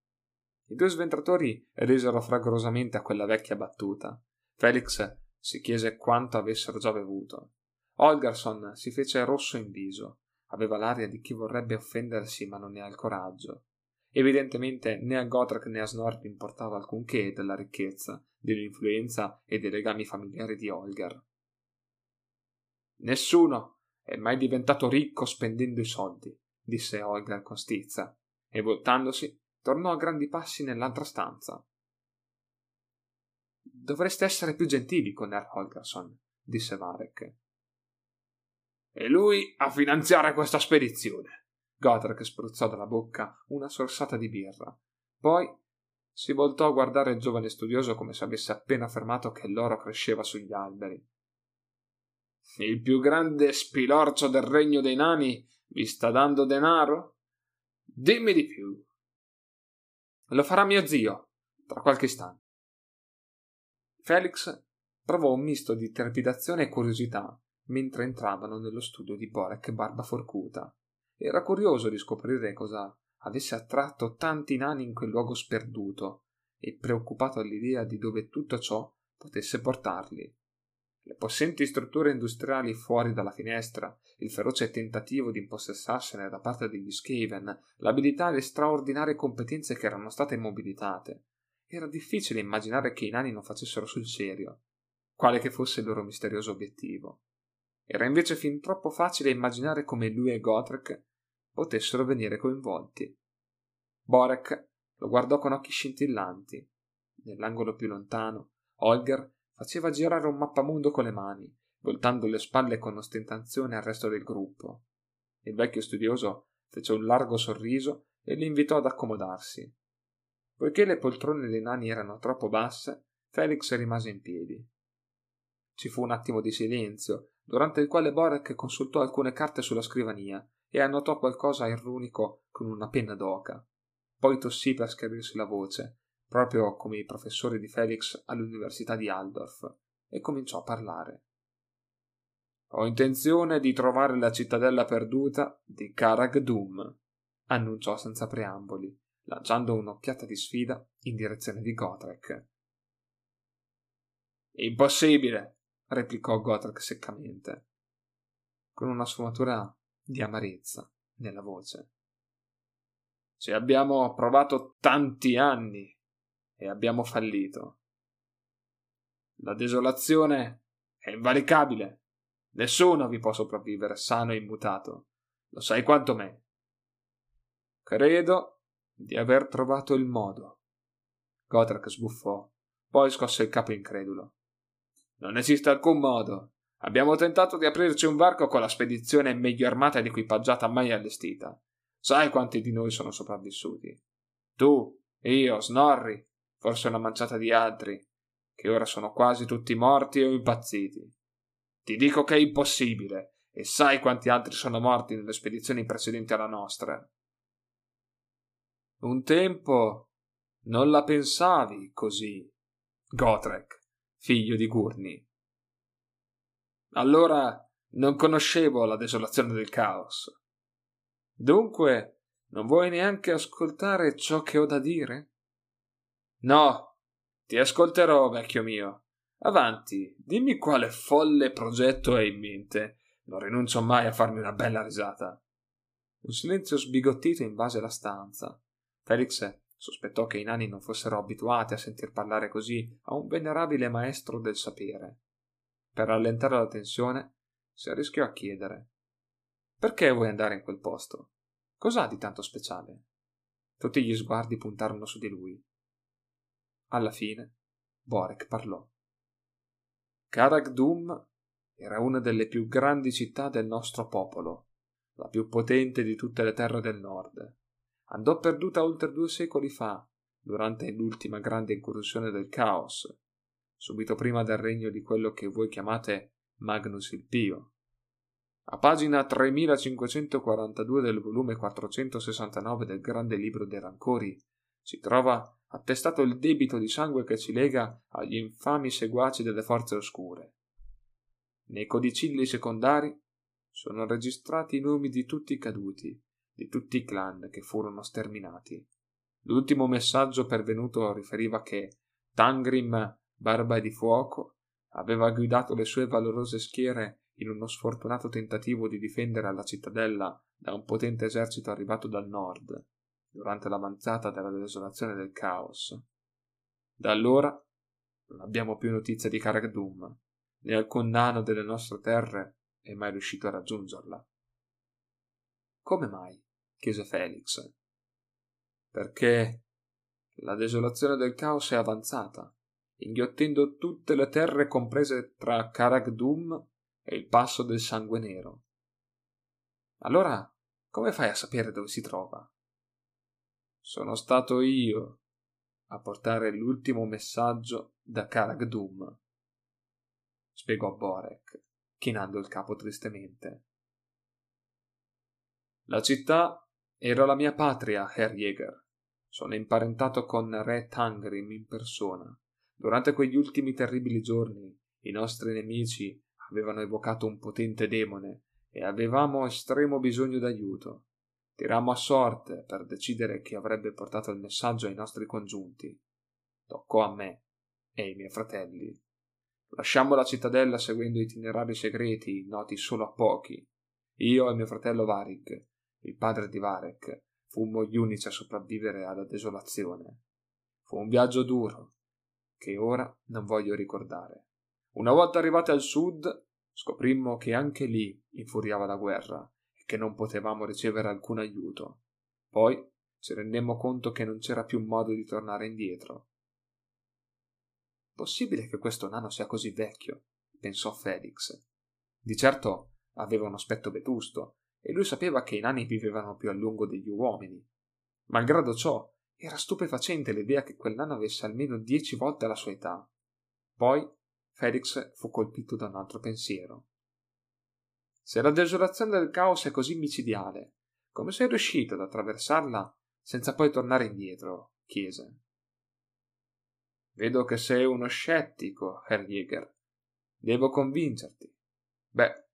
I due sventratori risero fragorosamente a quella vecchia battuta. Felix si chiese quanto avessero già bevuto. Olgerson si fece rosso in viso. Aveva l'aria di chi vorrebbe offendersi ma non ne ha il coraggio. Evidentemente né a Gotrek né a Snorri importava alcunché della ricchezza, dell'influenza e dei legami familiari di Olger. Nessuno è mai diventato ricco spendendo i soldi, disse Olger con stizza, e voltandosi tornò a grandi passi nell'altra stanza. Dovreste essere più gentili con Herr Holgerson, disse Varek. E lui a finanziare questa spedizione. Godric spruzzò dalla bocca una sorsata di birra. Poi si voltò a guardare il giovane studioso come se avesse appena affermato che l'oro cresceva sugli alberi. Il più grande spilorcio del regno dei nani vi sta dando denaro? Dimmi di più. Lo farà mio zio, tra qualche istante. Felix provò un misto di trepidazione e curiosità mentre entravano nello studio di Borek Barba Forcuta. Era curioso di scoprire cosa avesse attratto tanti nani in quel luogo sperduto e preoccupato all'idea di dove tutto ciò potesse portarli. Le possenti strutture industriali fuori dalla finestra, il feroce tentativo di impossessarsene da parte degli Skaven, l'abilità e le straordinarie competenze che erano state immobilitate. Era difficile immaginare che i nani non facessero sul serio, quale che fosse il loro misterioso obiettivo. Era invece fin troppo facile immaginare come lui e Gotrek potessero venire coinvolti. Borek lo guardò con occhi scintillanti. Nell'angolo più lontano, Holger faceva girare un mappamondo con le mani, voltando le spalle con ostentazione al resto del gruppo. Il vecchio studioso fece un largo sorriso e li invitò ad accomodarsi. Poiché le poltrone dei nani erano troppo basse, Felix rimase in piedi. Ci fu un attimo di silenzio, durante il quale Borek consultò alcune carte sulla scrivania e annotò qualcosa in runico con una penna d'oca. Poi tossì per schiarirsi la voce, proprio come i professori di Felix all'università di Aldorf, e cominciò a parlare. Ho intenzione di trovare la cittadella perduta di Karag Dum, annunciò senza preamboli, lanciando un'occhiata di sfida in direzione di Gotrek. Impossibile, replicò Gotrek seccamente, con una sfumatura di amarezza nella voce. Ci abbiamo provato tanti anni e abbiamo fallito. La desolazione è invalicabile. Nessuno vi può sopravvivere sano e immutato. Lo sai quanto me. Credo di aver trovato il modo. Godrak sbuffò, poi scosse il capo incredulo. Non esiste alcun modo. Abbiamo tentato di aprirci un varco con la spedizione meglio armata ed equipaggiata mai allestita. Sai quanti di noi sono sopravvissuti? Tu, io, Snorri, forse una manciata di altri, che ora sono quasi tutti morti o impazziti. Ti dico che è impossibile, e sai quanti altri sono morti nelle spedizioni precedenti alla nostra. Un tempo non la pensavi così, Gotrek figlio di Gurni. Allora non conoscevo la desolazione del caos. Dunque, non vuoi neanche ascoltare ciò che ho da dire? No, ti ascolterò, vecchio mio. Avanti, dimmi quale folle progetto hai in mente. Non rinuncio mai a farmi una bella risata. Un silenzio sbigottito invase la stanza. Felix Sospettò che i nani non fossero abituati a sentir parlare così a un venerabile maestro del sapere. Per rallentare la tensione, si arrischiò a chiedere: Perché vuoi andare in quel posto? Cos'ha di tanto speciale? Tutti gli sguardi puntarono su di lui. Alla fine, Borek parlò. Karag Dum era una delle più grandi città del nostro popolo, la più potente di tutte le terre del nord andò perduta oltre due secoli fa, durante l'ultima grande incursione del caos, subito prima del regno di quello che voi chiamate Magnus il Pio. A pagina 3542 del volume 469 del Grande Libro dei Rancori si trova attestato il debito di sangue che ci lega agli infami seguaci delle forze oscure. Nei codicilli secondari sono registrati i nomi di tutti i caduti, di tutti i clan che furono sterminati. L'ultimo messaggio pervenuto riferiva che Tangrim, barba di fuoco, aveva guidato le sue valorose schiere in uno sfortunato tentativo di difendere la cittadella da un potente esercito arrivato dal nord, durante l'avanzata della desolazione del caos. Da allora non abbiamo più notizie di Karagdum, né alcun nano delle nostre terre è mai riuscito a raggiungerla. Come mai? chiese Felix. Perché la desolazione del caos è avanzata, inghiottendo tutte le terre comprese tra Karagdum è il passo del sangue nero. Allora, come fai a sapere dove si trova? Sono stato io a portare l'ultimo messaggio da Karagdum, spiegò Borek, chinando il capo tristemente. La città era la mia patria, Herr Jäger. Sono imparentato con Re Tangrim in persona. Durante quegli ultimi terribili giorni, i nostri nemici avevano evocato un potente demone e avevamo estremo bisogno d'aiuto. Tirammo a sorte per decidere chi avrebbe portato il messaggio ai nostri congiunti. Toccò a me e ai miei fratelli. Lasciammo la cittadella seguendo itinerari segreti noti solo a pochi. Io e mio fratello Varig, il padre di Varek, fummo gli unici a sopravvivere alla desolazione. Fu un viaggio duro, che ora non voglio ricordare. Una volta arrivati al sud, scoprimmo che anche lì infuriava la guerra che non potevamo ricevere alcun aiuto. Poi ci rendemmo conto che non c'era più modo di tornare indietro. Possibile che questo nano sia così vecchio? pensò Felix. Di certo aveva un aspetto vetusto, e lui sapeva che i nani vivevano più a lungo degli uomini. Malgrado ciò, era stupefacente l'idea che quel nano avesse almeno dieci volte la sua età. Poi Felix fu colpito da un altro pensiero. Se la desolazione del caos è così micidiale, come sei riuscito ad attraversarla senza poi tornare indietro? chiese. Vedo che sei uno scettico, Herr Jäger. Devo convincerti. Beh,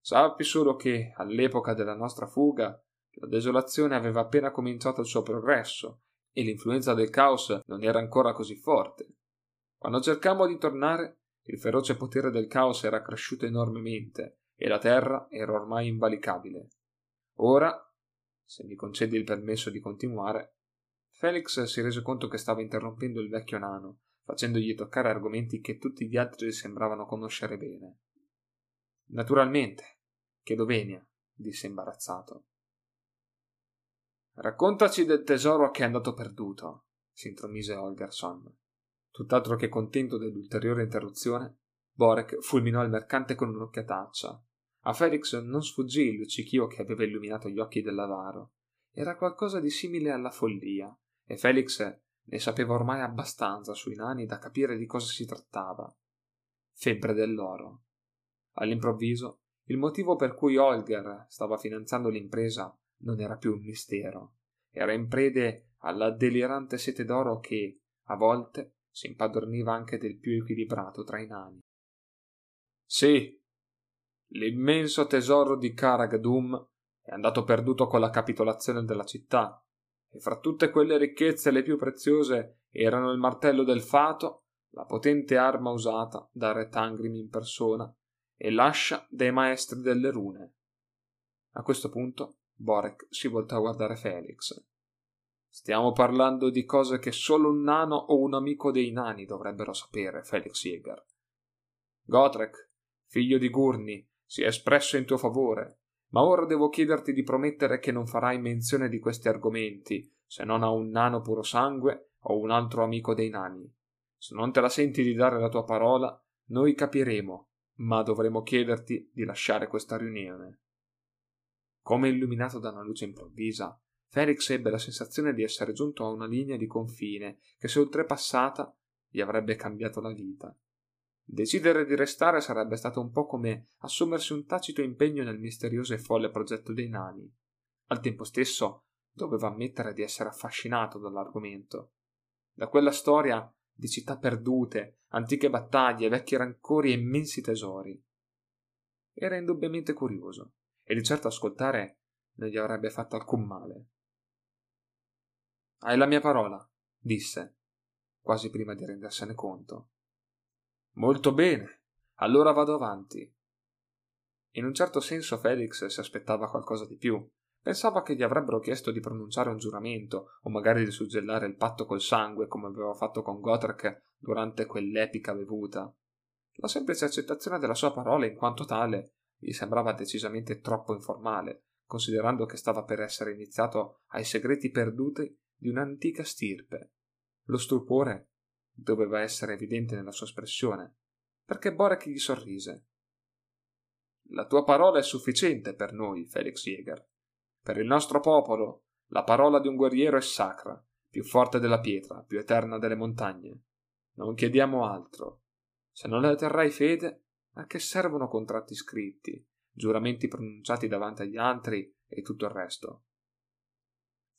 sappi solo che all'epoca della nostra fuga la desolazione aveva appena cominciato il suo progresso e l'influenza del caos non era ancora così forte. Quando cercammo di tornare, il feroce potere del caos era cresciuto enormemente e la terra era ormai invalicabile. Ora, se mi concedi il permesso di continuare, Felix si rese conto che stava interrompendo il vecchio nano, facendogli toccare argomenti che tutti gli altri sembravano conoscere bene. Naturalmente, chiedo venia, disse imbarazzato. Raccontaci del tesoro che è andato perduto, si intromise Holgerson. Tutt'altro che contento dell'ulteriore interruzione, Borek fulminò il mercante con un'occhiataccia. A Felix non sfuggì il luccichio che aveva illuminato gli occhi dell'avaro. Era qualcosa di simile alla follia, e Felix ne sapeva ormai abbastanza sui nani da capire di cosa si trattava. Febbre dell'oro. All'improvviso, il motivo per cui Holger stava finanziando l'impresa non era più un mistero. Era in prede alla delirante sete d'oro che, a volte, si impadroniva anche del più equilibrato tra i nani. Sì, l'immenso tesoro di Karagdum è andato perduto con la capitolazione della città, e fra tutte quelle ricchezze le più preziose erano il martello del fato, la potente arma usata da Re Tangrim in persona, e l'ascia dei maestri delle rune. A questo punto Borek si voltò a guardare Felix. Stiamo parlando di cose che solo un nano o un amico dei nani dovrebbero sapere, Felix Jäger. Gotrek, figlio di Gurni, si è espresso in tuo favore, ma ora devo chiederti di promettere che non farai menzione di questi argomenti, se non a un nano puro sangue o un altro amico dei nani. Se non te la senti di dare la tua parola, noi capiremo, ma dovremo chiederti di lasciare questa riunione. Come illuminato da una luce improvvisa, Felix ebbe la sensazione di essere giunto a una linea di confine che se oltrepassata gli avrebbe cambiato la vita. Decidere di restare sarebbe stato un po' come assumersi un tacito impegno nel misterioso e folle progetto dei nani. Al tempo stesso doveva ammettere di essere affascinato dall'argomento. Da quella storia di città perdute, antiche battaglie, vecchi rancori e immensi tesori. Era indubbiamente curioso, e di certo ascoltare non gli avrebbe fatto alcun male. Hai la mia parola, disse, quasi prima di rendersene conto. Molto bene, allora vado avanti. In un certo senso Felix si aspettava qualcosa di più. Pensava che gli avrebbero chiesto di pronunciare un giuramento, o magari di suggellare il patto col sangue, come aveva fatto con Gotrek durante quell'epica bevuta. La semplice accettazione della sua parola in quanto tale gli sembrava decisamente troppo informale, considerando che stava per essere iniziato ai segreti perduti di un'antica stirpe. Lo stupore doveva essere evidente nella sua espressione, perché Borek gli sorrise. La tua parola è sufficiente per noi, Felix Jäger. Per il nostro popolo, la parola di un guerriero è sacra, più forte della pietra, più eterna delle montagne. Non chiediamo altro. Se non ne terrai fede, a che servono contratti scritti, giuramenti pronunciati davanti agli altri e tutto il resto?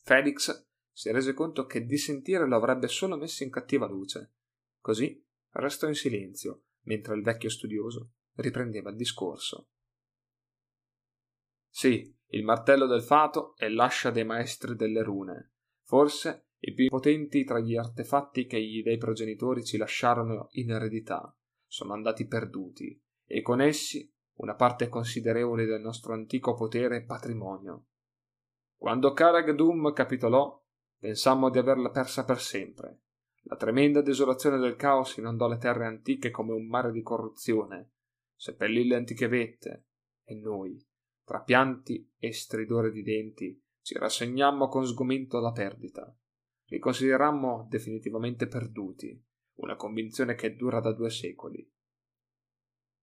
Felix si rese conto che di sentire lo avrebbe solo messo in cattiva luce. Così restò in silenzio, mentre il vecchio studioso riprendeva il discorso. Sì, il martello del fato è l'ascia dei maestri delle rune, forse i più potenti tra gli artefatti che gli dei progenitori ci lasciarono in eredità, sono andati perduti, e con essi una parte considerevole del nostro antico potere e patrimonio. Quando Karag Dum capitolò, pensammo di averla persa per sempre. La tremenda desolazione del caos inondò le terre antiche come un mare di corruzione, seppellì le antiche vette, e noi, tra pianti e stridore di denti, ci rassegnammo con sgomento alla perdita. Li considerammo definitivamente perduti, una convinzione che dura da due secoli.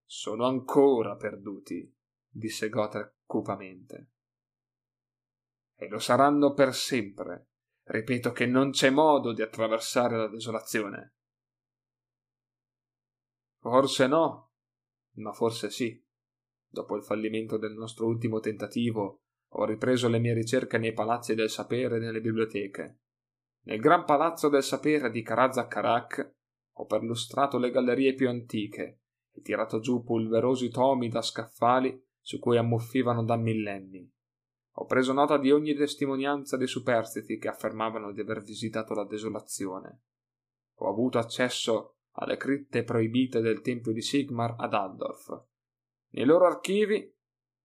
Sono ancora perduti, disse Gotha cupamente. E lo saranno per sempre. Ripeto che non c'è modo di attraversare la desolazione. Forse no, ma forse sì. Dopo il fallimento del nostro ultimo tentativo, ho ripreso le mie ricerche nei palazzi del sapere e nelle biblioteche. Nel gran palazzo del sapere di Karazakarak ho perlustrato le gallerie più antiche e tirato giù polverosi tomi da scaffali su cui ammuffivano da millenni. Ho preso nota di ogni testimonianza dei superstiti che affermavano di aver visitato la desolazione. Ho avuto accesso alle cripte proibite del tempio di Sigmar ad Aldorf nei loro archivi,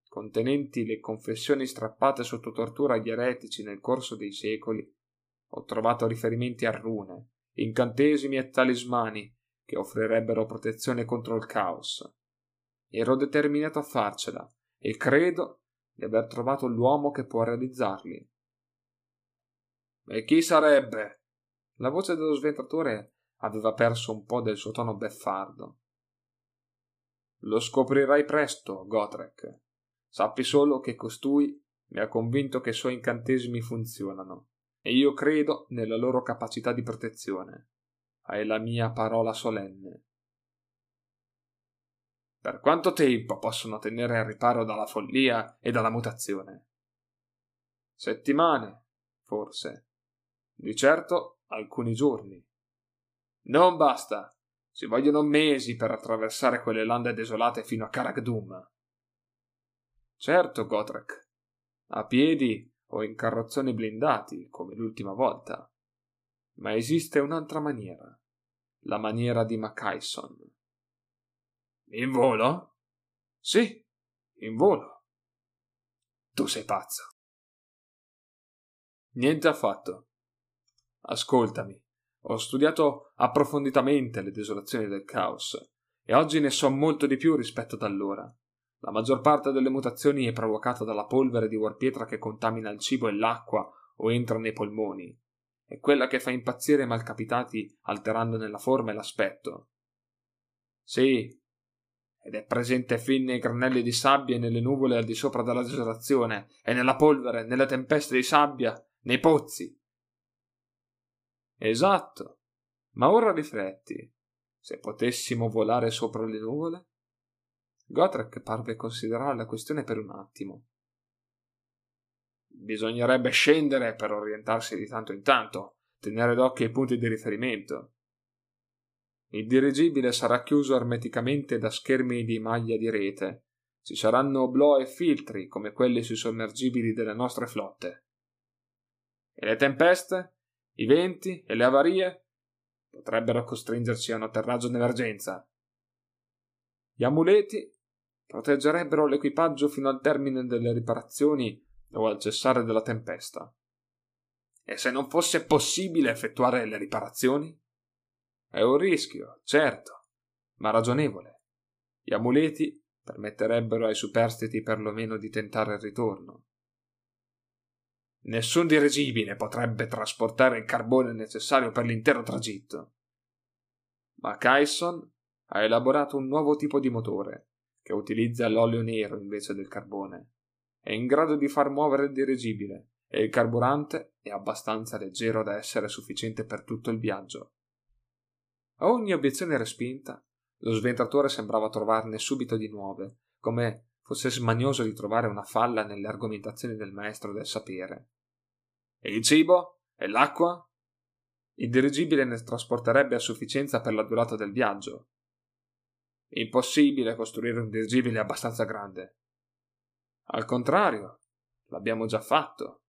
contenenti le confessioni strappate sotto tortura agli eretici nel corso dei secoli, ho trovato riferimenti a rune, incantesimi e talismani che offrirebbero protezione contro il caos. Ero determinato a farcela e credo di aver trovato l'uomo che può realizzarli. E chi sarebbe? La voce dello sventatore aveva perso un po' del suo tono beffardo. Lo scoprirai presto, Gotrek. Sappi solo che costui mi ha convinto che i suoi incantesimi funzionano, e io credo nella loro capacità di protezione. Hai la mia parola solenne. Per quanto tempo possono tenere al riparo dalla follia e dalla mutazione? Settimane, forse. Di certo alcuni giorni. Non basta. Ci vogliono mesi per attraversare quelle lande desolate fino a Karagdum. Certo, Gotrek. A piedi o in carrozzoni blindati, come l'ultima volta. Ma esiste un'altra maniera. La maniera di Macaison. In volo? Sì, in volo. Tu sei pazzo. Niente affatto. Ascoltami. Ho studiato approfonditamente le desolazioni del caos e oggi ne so molto di più rispetto ad allora. La maggior parte delle mutazioni è provocata dalla polvere di warpietra che contamina il cibo e l'acqua o entra nei polmoni. È quella che fa impazzire i malcapitati alterandone la forma e l'aspetto. Sì, ed è presente fin nei granelli di sabbia e nelle nuvole al di sopra della desolazione, e nella polvere, nelle tempeste di sabbia, nei pozzi, Esatto. Ma ora rifletti. Se potessimo volare sopra le nuvole? Gotrek parve considerare la questione per un attimo. Bisognerebbe scendere per orientarsi di tanto in tanto, tenere d'occhio i punti di riferimento. Il dirigibile sarà chiuso ermeticamente da schermi di maglia di rete. Ci saranno oblò e filtri come quelli sui sommergibili delle nostre flotte. E le tempeste, i venti e le avarie potrebbero costringerci a un atterraggio d'emergenza. Gli amuleti proteggerebbero l'equipaggio fino al termine delle riparazioni o al cessare della tempesta. E se non fosse possibile effettuare le riparazioni? È un rischio, certo, ma ragionevole. Gli amuleti permetterebbero ai superstiti perlomeno di tentare il ritorno. Nessun dirigibile potrebbe trasportare il carbone necessario per l'intero tragitto. Ma Kyson ha elaborato un nuovo tipo di motore, che utilizza l'olio nero invece del carbone. È in grado di far muovere il dirigibile e il carburante è abbastanza leggero da essere sufficiente per tutto il viaggio. Ogni obiezione respinta, lo sventatore sembrava trovarne subito di nuove, come fosse smanioso di trovare una falla nelle argomentazioni del maestro del sapere. E il cibo? E l'acqua? Il dirigibile ne trasporterebbe a sufficienza per la durata del viaggio. Impossibile costruire un dirigibile abbastanza grande. Al contrario, l'abbiamo già fatto.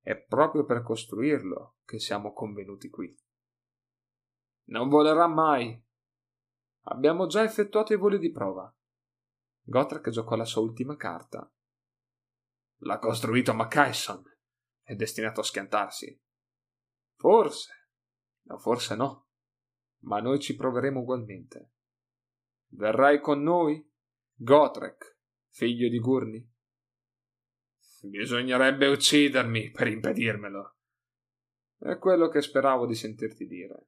È proprio per costruirlo che siamo convenuti qui. Non volerà mai. Abbiamo già effettuato i voli di prova. Gotrek giocò la sua ultima carta. L'ha costruito Mackayson. È destinato a schiantarsi. Forse, o forse no, ma noi ci proveremo ugualmente. Verrai con noi, Gotrek, figlio di Gurni? Bisognerebbe uccidermi per impedirmelo. È quello che speravo di sentirti dire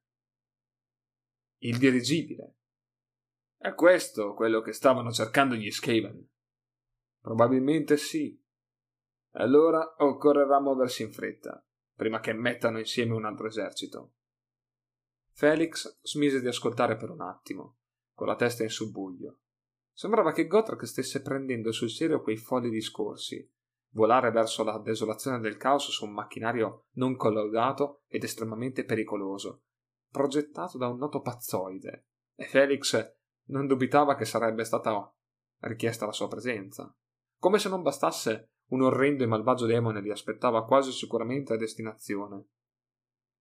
il dirigibile. È questo quello che stavano cercando gli Skaven? Probabilmente sì. Allora occorrerà muoversi in fretta, prima che mettano insieme un altro esercito. Felix smise di ascoltare per un attimo, con la testa in subbuglio. Sembrava che Gotrek stesse prendendo sul serio quei folli discorsi, volare verso la desolazione del caos su un macchinario non collaudato ed estremamente pericoloso, progettato da un noto pazzoide, e Felix non dubitava che sarebbe stata richiesta la sua presenza. Come se non bastasse, un orrendo e malvagio demone li aspettava quasi sicuramente a destinazione.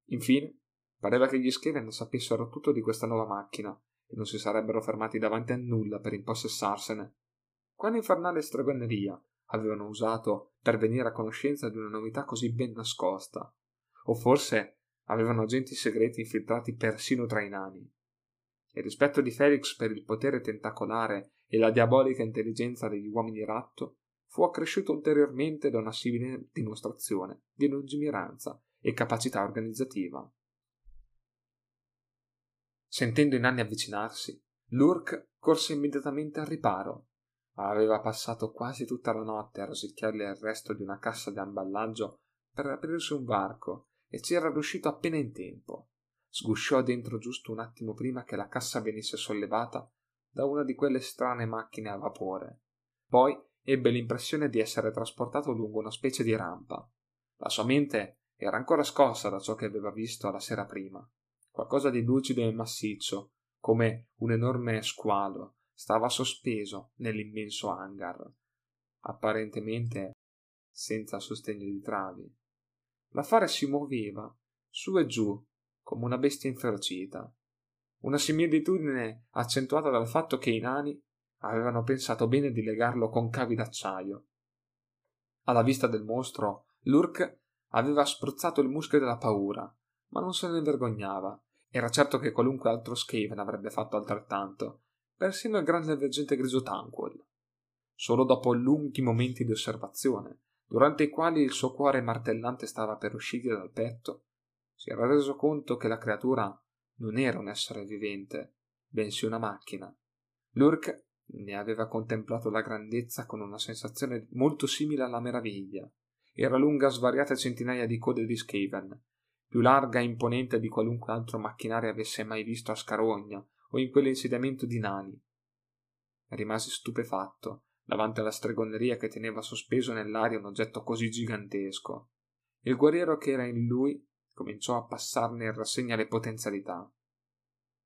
Infine, pareva che gli Skaven sapessero tutto di questa nuova macchina e non si sarebbero fermati davanti a nulla per impossessarsene. Quale infernale stregoneria avevano usato per venire a conoscenza di una novità così ben nascosta? O forse avevano agenti segreti infiltrati persino tra i nani. Il rispetto di Felix per il potere tentacolare e la diabolica intelligenza degli uomini ratto fu accresciuto ulteriormente da una simile dimostrazione di lungimiranza e capacità organizzativa. Sentendo i nani avvicinarsi, Lurk corse immediatamente al riparo. Aveva passato quasi tutta la notte a rosicchiarle il resto di una cassa di amballaggio per aprirsi un varco e ci era riuscito appena in tempo. Sgusciò dentro giusto un attimo prima che la cassa venisse sollevata da una di quelle strane macchine a vapore. Poi ebbe l'impressione di essere trasportato lungo una specie di rampa. La sua mente era ancora scossa da ciò che aveva visto la sera prima. Qualcosa di lucido e massiccio, come un enorme squalo, stava sospeso nell'immenso hangar, apparentemente senza sostegno di travi. L'affare si muoveva su e giù come una bestia inferocita. Una similitudine accentuata dal fatto che i nani avevano pensato bene di legarlo con cavi d'acciaio. Alla vista del mostro, Lurk aveva spruzzato il muschio della paura, ma non se ne vergognava. Era certo che qualunque altro Skaven avrebbe fatto altrettanto, persino il grande veggente grigio Tanquil. Solo dopo lunghi momenti di osservazione, durante i quali il suo cuore martellante stava per uscire dal petto, si era reso conto che la creatura non era un essere vivente, bensì una macchina. Lurk ne aveva contemplato la grandezza con una sensazione molto simile alla meraviglia. Era lunga svariate centinaia di code di Skaven, più larga e imponente di qualunque altro macchinario avesse mai visto a Scarogna o in quell'insediamento di nani. Rimasi stupefatto davanti alla stregoneria che teneva sospeso nell'aria un oggetto così gigantesco. Il guerriero che era in lui cominciò a passarne in rassegna le potenzialità.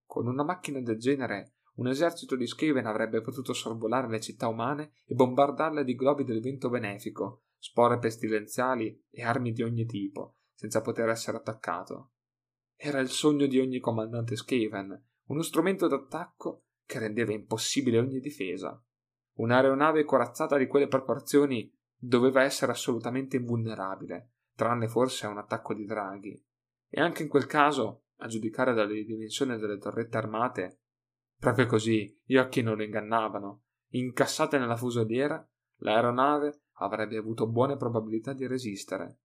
Con una macchina del genere, un esercito di Skaven avrebbe potuto sorvolare le città umane e bombardarle di globi del vento benefico, spore pestilenziali e armi di ogni tipo, senza poter essere attaccato. Era il sogno di ogni comandante Skaven, uno strumento d'attacco che rendeva impossibile ogni difesa. Un'aeronave corazzata di quelle proporzioni doveva essere assolutamente invulnerabile, tranne forse a un attacco di draghi. E anche in quel caso, a giudicare dalle dimensioni delle torrette armate, proprio così gli occhi non lo ingannavano. Incassate nella fusoliera, l'aeronave avrebbe avuto buone probabilità di resistere.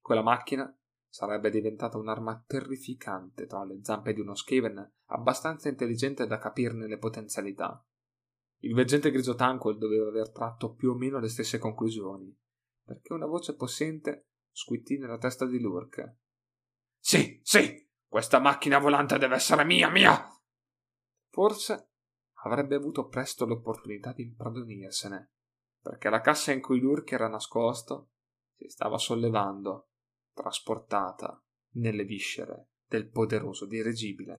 Quella macchina sarebbe diventata un'arma terrificante tra le zampe di uno Skaven abbastanza intelligente da capirne le potenzialità. Il veggente grigio Tanquil doveva aver tratto più o meno le stesse conclusioni, perché una voce possente squittì nella testa di Lurk. Sì, sì, questa macchina volante deve essere mia, mia! Forse avrebbe avuto presto l'opportunità di impadronirsene, perché la cassa in cui Lurk era nascosto si stava sollevando, trasportata nelle viscere del poderoso dirigibile.